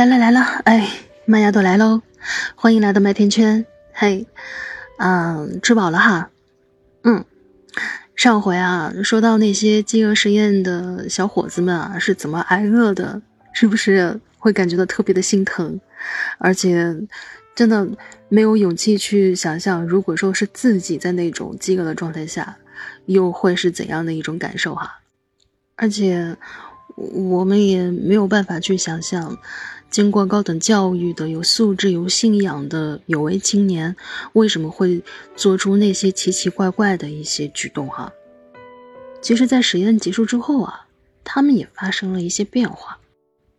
来了来了，哎，麦芽都来喽！欢迎来到麦田圈。嘿，嗯，吃饱了哈。嗯，上回啊，说到那些饥饿实验的小伙子们啊是怎么挨饿的，是不是会感觉到特别的心疼？而且，真的没有勇气去想象，如果说是自己在那种饥饿的状态下，又会是怎样的一种感受哈？而且，我们也没有办法去想象。经过高等教育的、有素质、有信仰的有为青年，为什么会做出那些奇奇怪怪的一些举动？哈，其实，在实验结束之后啊，他们也发生了一些变化。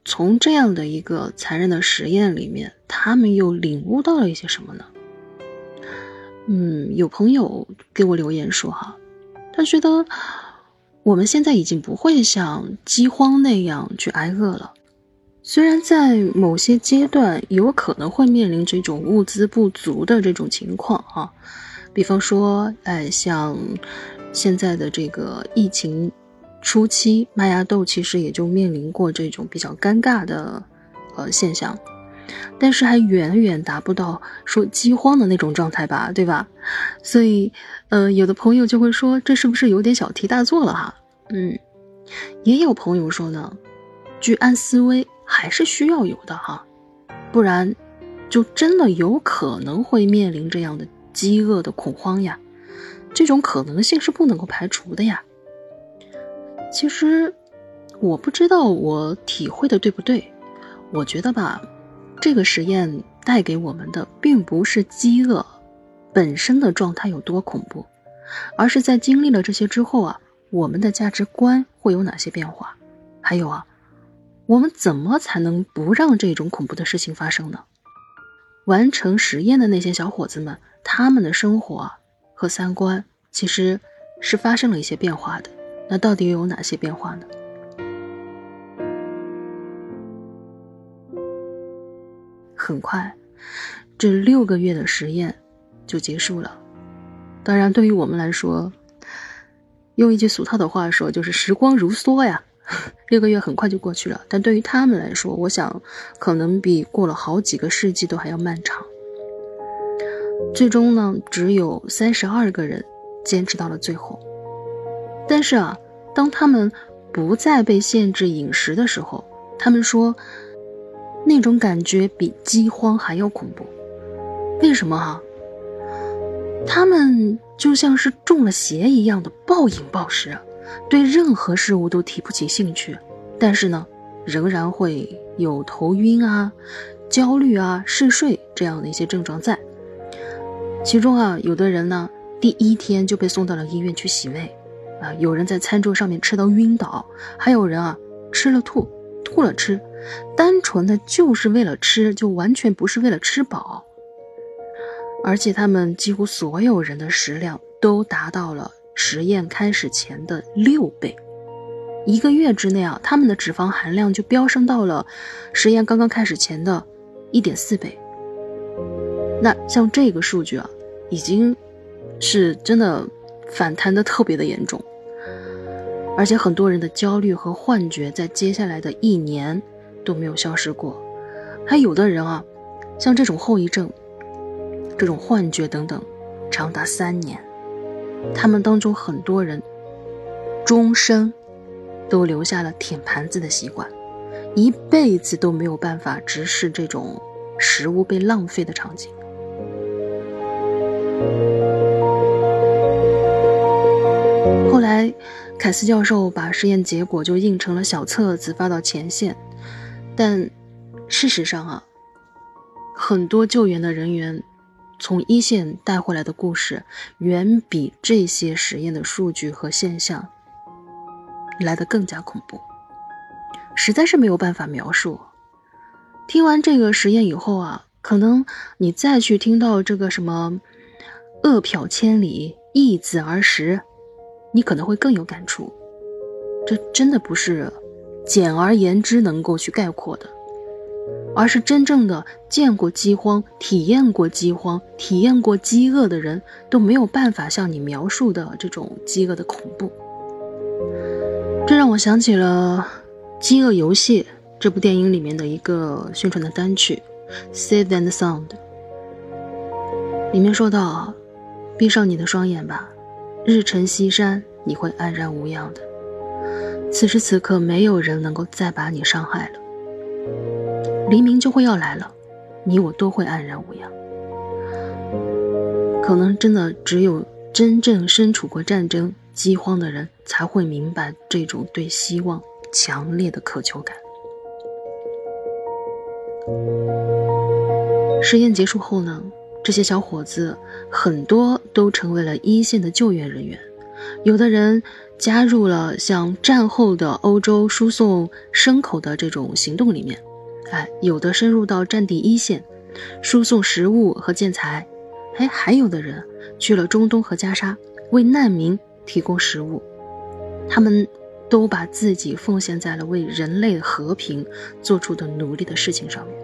从这样的一个残忍的实验里面，他们又领悟到了一些什么呢？嗯，有朋友给我留言说，哈，他觉得我们现在已经不会像饥荒那样去挨饿了。虽然在某些阶段有可能会面临这种物资不足的这种情况啊，比方说，哎，像现在的这个疫情初期，麦芽豆其实也就面临过这种比较尴尬的呃现象，但是还远远达不到说饥荒的那种状态吧，对吧？所以，呃，有的朋友就会说，这是不是有点小题大做了哈？嗯，也有朋友说呢，居安思危。还是需要有的哈，不然就真的有可能会面临这样的饥饿的恐慌呀，这种可能性是不能够排除的呀。其实我不知道我体会的对不对，我觉得吧，这个实验带给我们的并不是饥饿本身的状态有多恐怖，而是在经历了这些之后啊，我们的价值观会有哪些变化，还有啊。我们怎么才能不让这种恐怖的事情发生呢？完成实验的那些小伙子们，他们的生活和三观其实是发生了一些变化的。那到底又有哪些变化呢？很快，这六个月的实验就结束了。当然，对于我们来说，用一句俗套的话说，就是时光如梭呀。六个月很快就过去了，但对于他们来说，我想可能比过了好几个世纪都还要漫长。最终呢，只有三十二个人坚持到了最后。但是啊，当他们不再被限制饮食的时候，他们说，那种感觉比饥荒还要恐怖。为什么哈？他们就像是中了邪一样的暴饮暴食。对任何事物都提不起兴趣，但是呢，仍然会有头晕啊、焦虑啊、嗜睡这样的一些症状在。其中啊，有的人呢，第一天就被送到了医院去洗胃，啊，有人在餐桌上面吃到晕倒，还有人啊吃了吐，吐了吃，单纯的就是为了吃，就完全不是为了吃饱。而且他们几乎所有人的食量都达到了。实验开始前的六倍，一个月之内啊，他们的脂肪含量就飙升到了实验刚刚开始前的一点四倍。那像这个数据啊，已经是真的反弹的特别的严重，而且很多人的焦虑和幻觉在接下来的一年都没有消失过，还有的人啊，像这种后遗症、这种幻觉等等，长达三年。他们当中很多人，终生都留下了舔盘子的习惯，一辈子都没有办法直视这种食物被浪费的场景。后来，凯斯教授把实验结果就印成了小册子发到前线，但事实上啊，很多救援的人员。从一线带回来的故事，远比这些实验的数据和现象来的更加恐怖，实在是没有办法描述。听完这个实验以后啊，可能你再去听到这个什么“饿殍千里，易子而食”，你可能会更有感触。这真的不是简而言之能够去概括的。而是真正的见过饥荒、体验过饥荒、体验过饥饿的人，都没有办法向你描述的这种饥饿的恐怖。这让我想起了《饥饿游戏》这部电影里面的一个宣传的单曲《Save and Sound》，里面说到：“闭上你的双眼吧，日沉西山，你会安然无恙的。此时此刻，没有人能够再把你伤害了。黎明就会要来了，你我都会安然无恙。可能真的只有真正身处过战争、饥荒的人，才会明白这种对希望强烈的渴求感。”实验结束后呢，这些小伙子很多都成为了一线的救援人员，有的人加入了像战后的欧洲输送牲口的这种行动里面，哎，有的深入到战地一线，输送食物和建材，哎，还有的人去了中东和加沙，为难民提供食物，他们都把自己奉献在了为人类和平做出的努力的事情上面。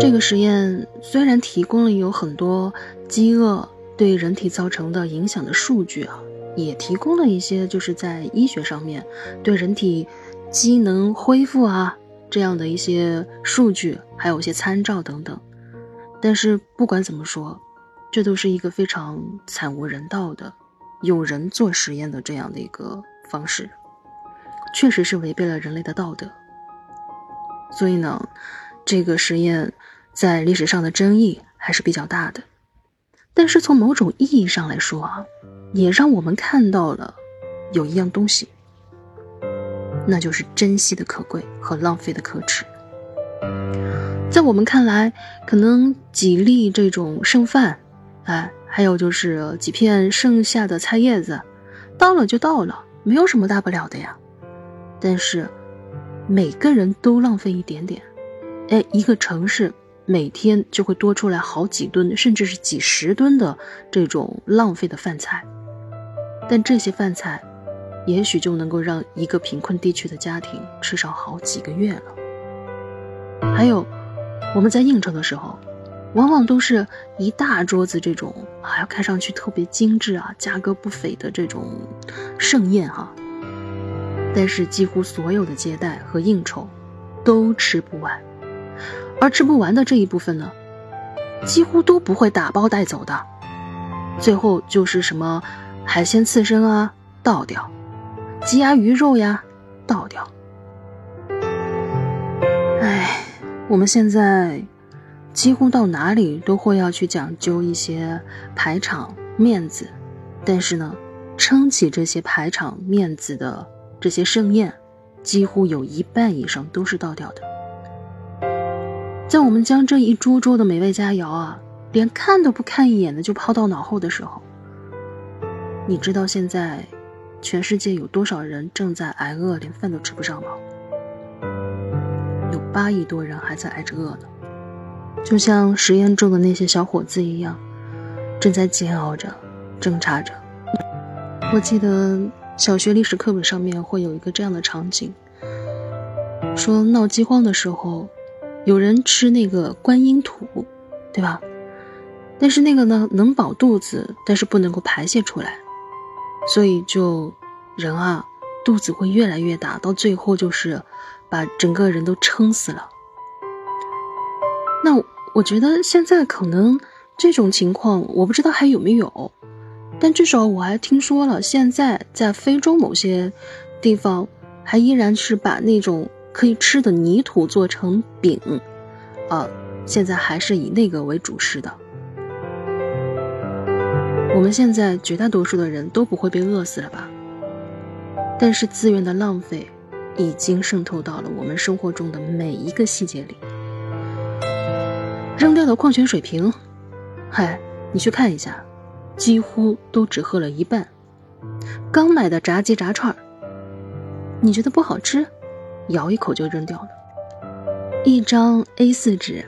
这个实验虽然提供了有很多饥饿对人体造成的影响的数据啊，也提供了一些就是在医学上面对人体机能恢复啊这样的一些数据，还有一些参照等等。但是不管怎么说，这都是一个非常惨无人道的有人做实验的这样的一个方式。确实是违背了人类的道德，所以呢，这个实验在历史上的争议还是比较大的。但是从某种意义上来说啊，也让我们看到了有一样东西，那就是珍惜的可贵和浪费的可耻。在我们看来，可能几粒这种剩饭，哎，还有就是几片剩下的菜叶子，到了就到了，没有什么大不了的呀。但是，每个人都浪费一点点，哎，一个城市每天就会多出来好几吨，甚至是几十吨的这种浪费的饭菜。但这些饭菜，也许就能够让一个贫困地区的家庭吃上好几个月了。还有，我们在应酬的时候，往往都是一大桌子这种，还要看上去特别精致啊，价格不菲的这种盛宴哈。但是几乎所有的接待和应酬，都吃不完，而吃不完的这一部分呢，几乎都不会打包带走的，最后就是什么海鲜刺身啊倒掉，鸡鸭鱼肉呀倒掉。哎，我们现在几乎到哪里都会要去讲究一些排场面子，但是呢，撑起这些排场面子的。这些盛宴，几乎有一半以上都是倒掉的。在我们将这一桌桌的美味佳肴啊，连看都不看一眼的就抛到脑后的时候，你知道现在全世界有多少人正在挨饿，连饭都吃不上吗？有八亿多人还在挨着饿呢，就像实验中的那些小伙子一样，正在煎熬着，挣扎着。我记得。小学历史课本上面会有一个这样的场景，说闹饥荒的时候，有人吃那个观音土，对吧？但是那个呢能饱肚子，但是不能够排泄出来，所以就人啊肚子会越来越大，到最后就是把整个人都撑死了。那我觉得现在可能这种情况，我不知道还有没有。但至少我还听说了，现在在非洲某些地方，还依然是把那种可以吃的泥土做成饼，呃，现在还是以那个为主食的。我们现在绝大多数的人都不会被饿死了吧？但是资源的浪费已经渗透到了我们生活中的每一个细节里。扔掉的矿泉水瓶，嗨，你去看一下。几乎都只喝了一半。刚买的炸鸡炸串儿，你觉得不好吃，咬一口就扔掉了。一张 A4 纸，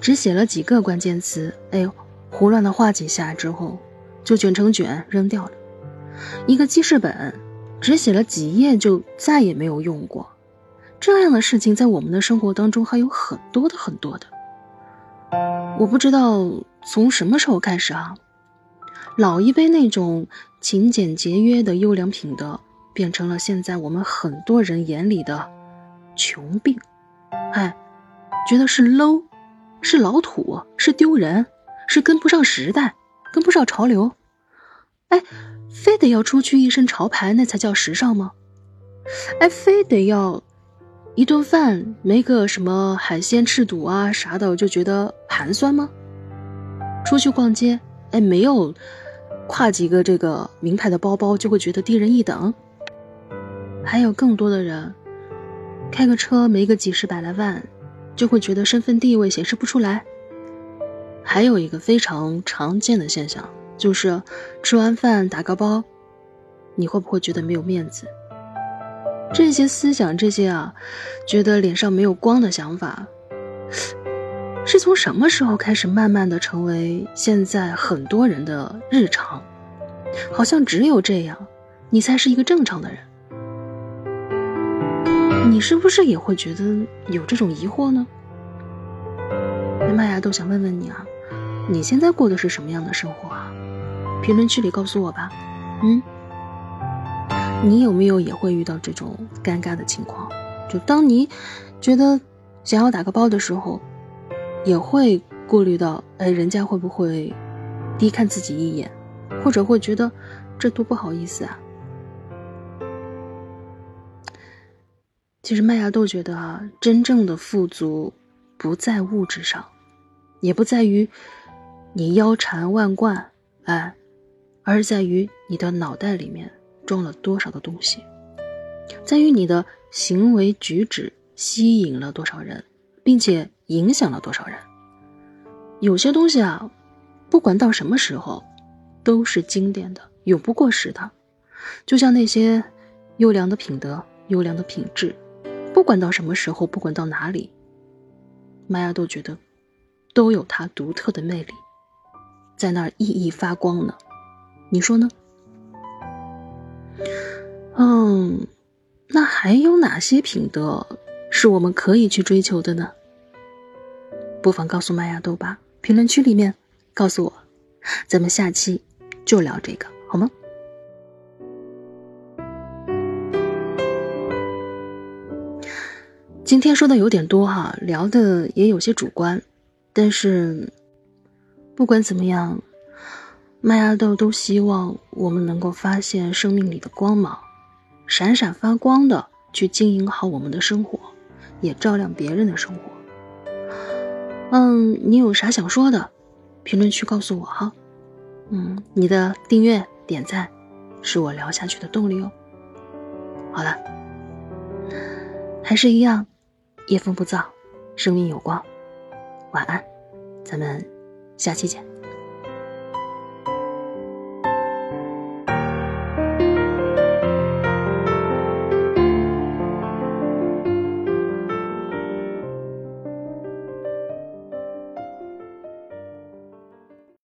只写了几个关键词，哎呦，胡乱的画几下之后，就卷成卷扔掉了。一个记事本，只写了几页就再也没有用过。这样的事情在我们的生活当中还有很多的很多的。我不知道从什么时候开始啊。老一辈那种勤俭节约的优良品德，变成了现在我们很多人眼里的穷病。哎，觉得是 low，是老土，是丢人，是跟不上时代，跟不上潮流。哎，非得要出去一身潮牌那才叫时尚吗？哎，非得要一顿饭没个什么海鲜翅肚啊啥的就觉得寒酸吗？出去逛街，哎，没有。挎几个这个名牌的包包就会觉得低人一等，还有更多的人开个车没个几十百来万，就会觉得身份地位显示不出来。还有一个非常常见的现象，就是吃完饭打个包，你会不会觉得没有面子？这些思想，这些啊，觉得脸上没有光的想法。是从什么时候开始，慢慢的成为现在很多人的日常？好像只有这样，你才是一个正常的人。你是不是也会觉得有这种疑惑呢？那麦芽豆想问问你啊，你现在过的是什么样的生活啊？评论区里告诉我吧。嗯，你有没有也会遇到这种尴尬的情况？就当你觉得想要打个包的时候。也会顾虑到，哎，人家会不会低看自己一眼，或者会觉得这多不好意思啊？其实麦芽豆觉得啊，真正的富足不在物质上，也不在于你腰缠万贯，哎，而在于你的脑袋里面装了多少的东西，在于你的行为举止吸引了多少人，并且。影响了多少人？有些东西啊，不管到什么时候，都是经典的，永不过时的。就像那些优良的品德、优良的品质，不管到什么时候，不管到哪里，玛雅都觉得都有它独特的魅力，在那儿熠熠发光呢。你说呢？嗯，那还有哪些品德是我们可以去追求的呢？不妨告诉麦芽豆吧，评论区里面告诉我，咱们下期就聊这个好吗？今天说的有点多哈，聊的也有些主观，但是不管怎么样，麦芽豆都希望我们能够发现生命里的光芒，闪闪发光的去经营好我们的生活，也照亮别人的生活。嗯，你有啥想说的？评论区告诉我哈。嗯，你的订阅点赞是我聊下去的动力哦。好了，还是一样，夜风不燥，生命有光。晚安，咱们下期见。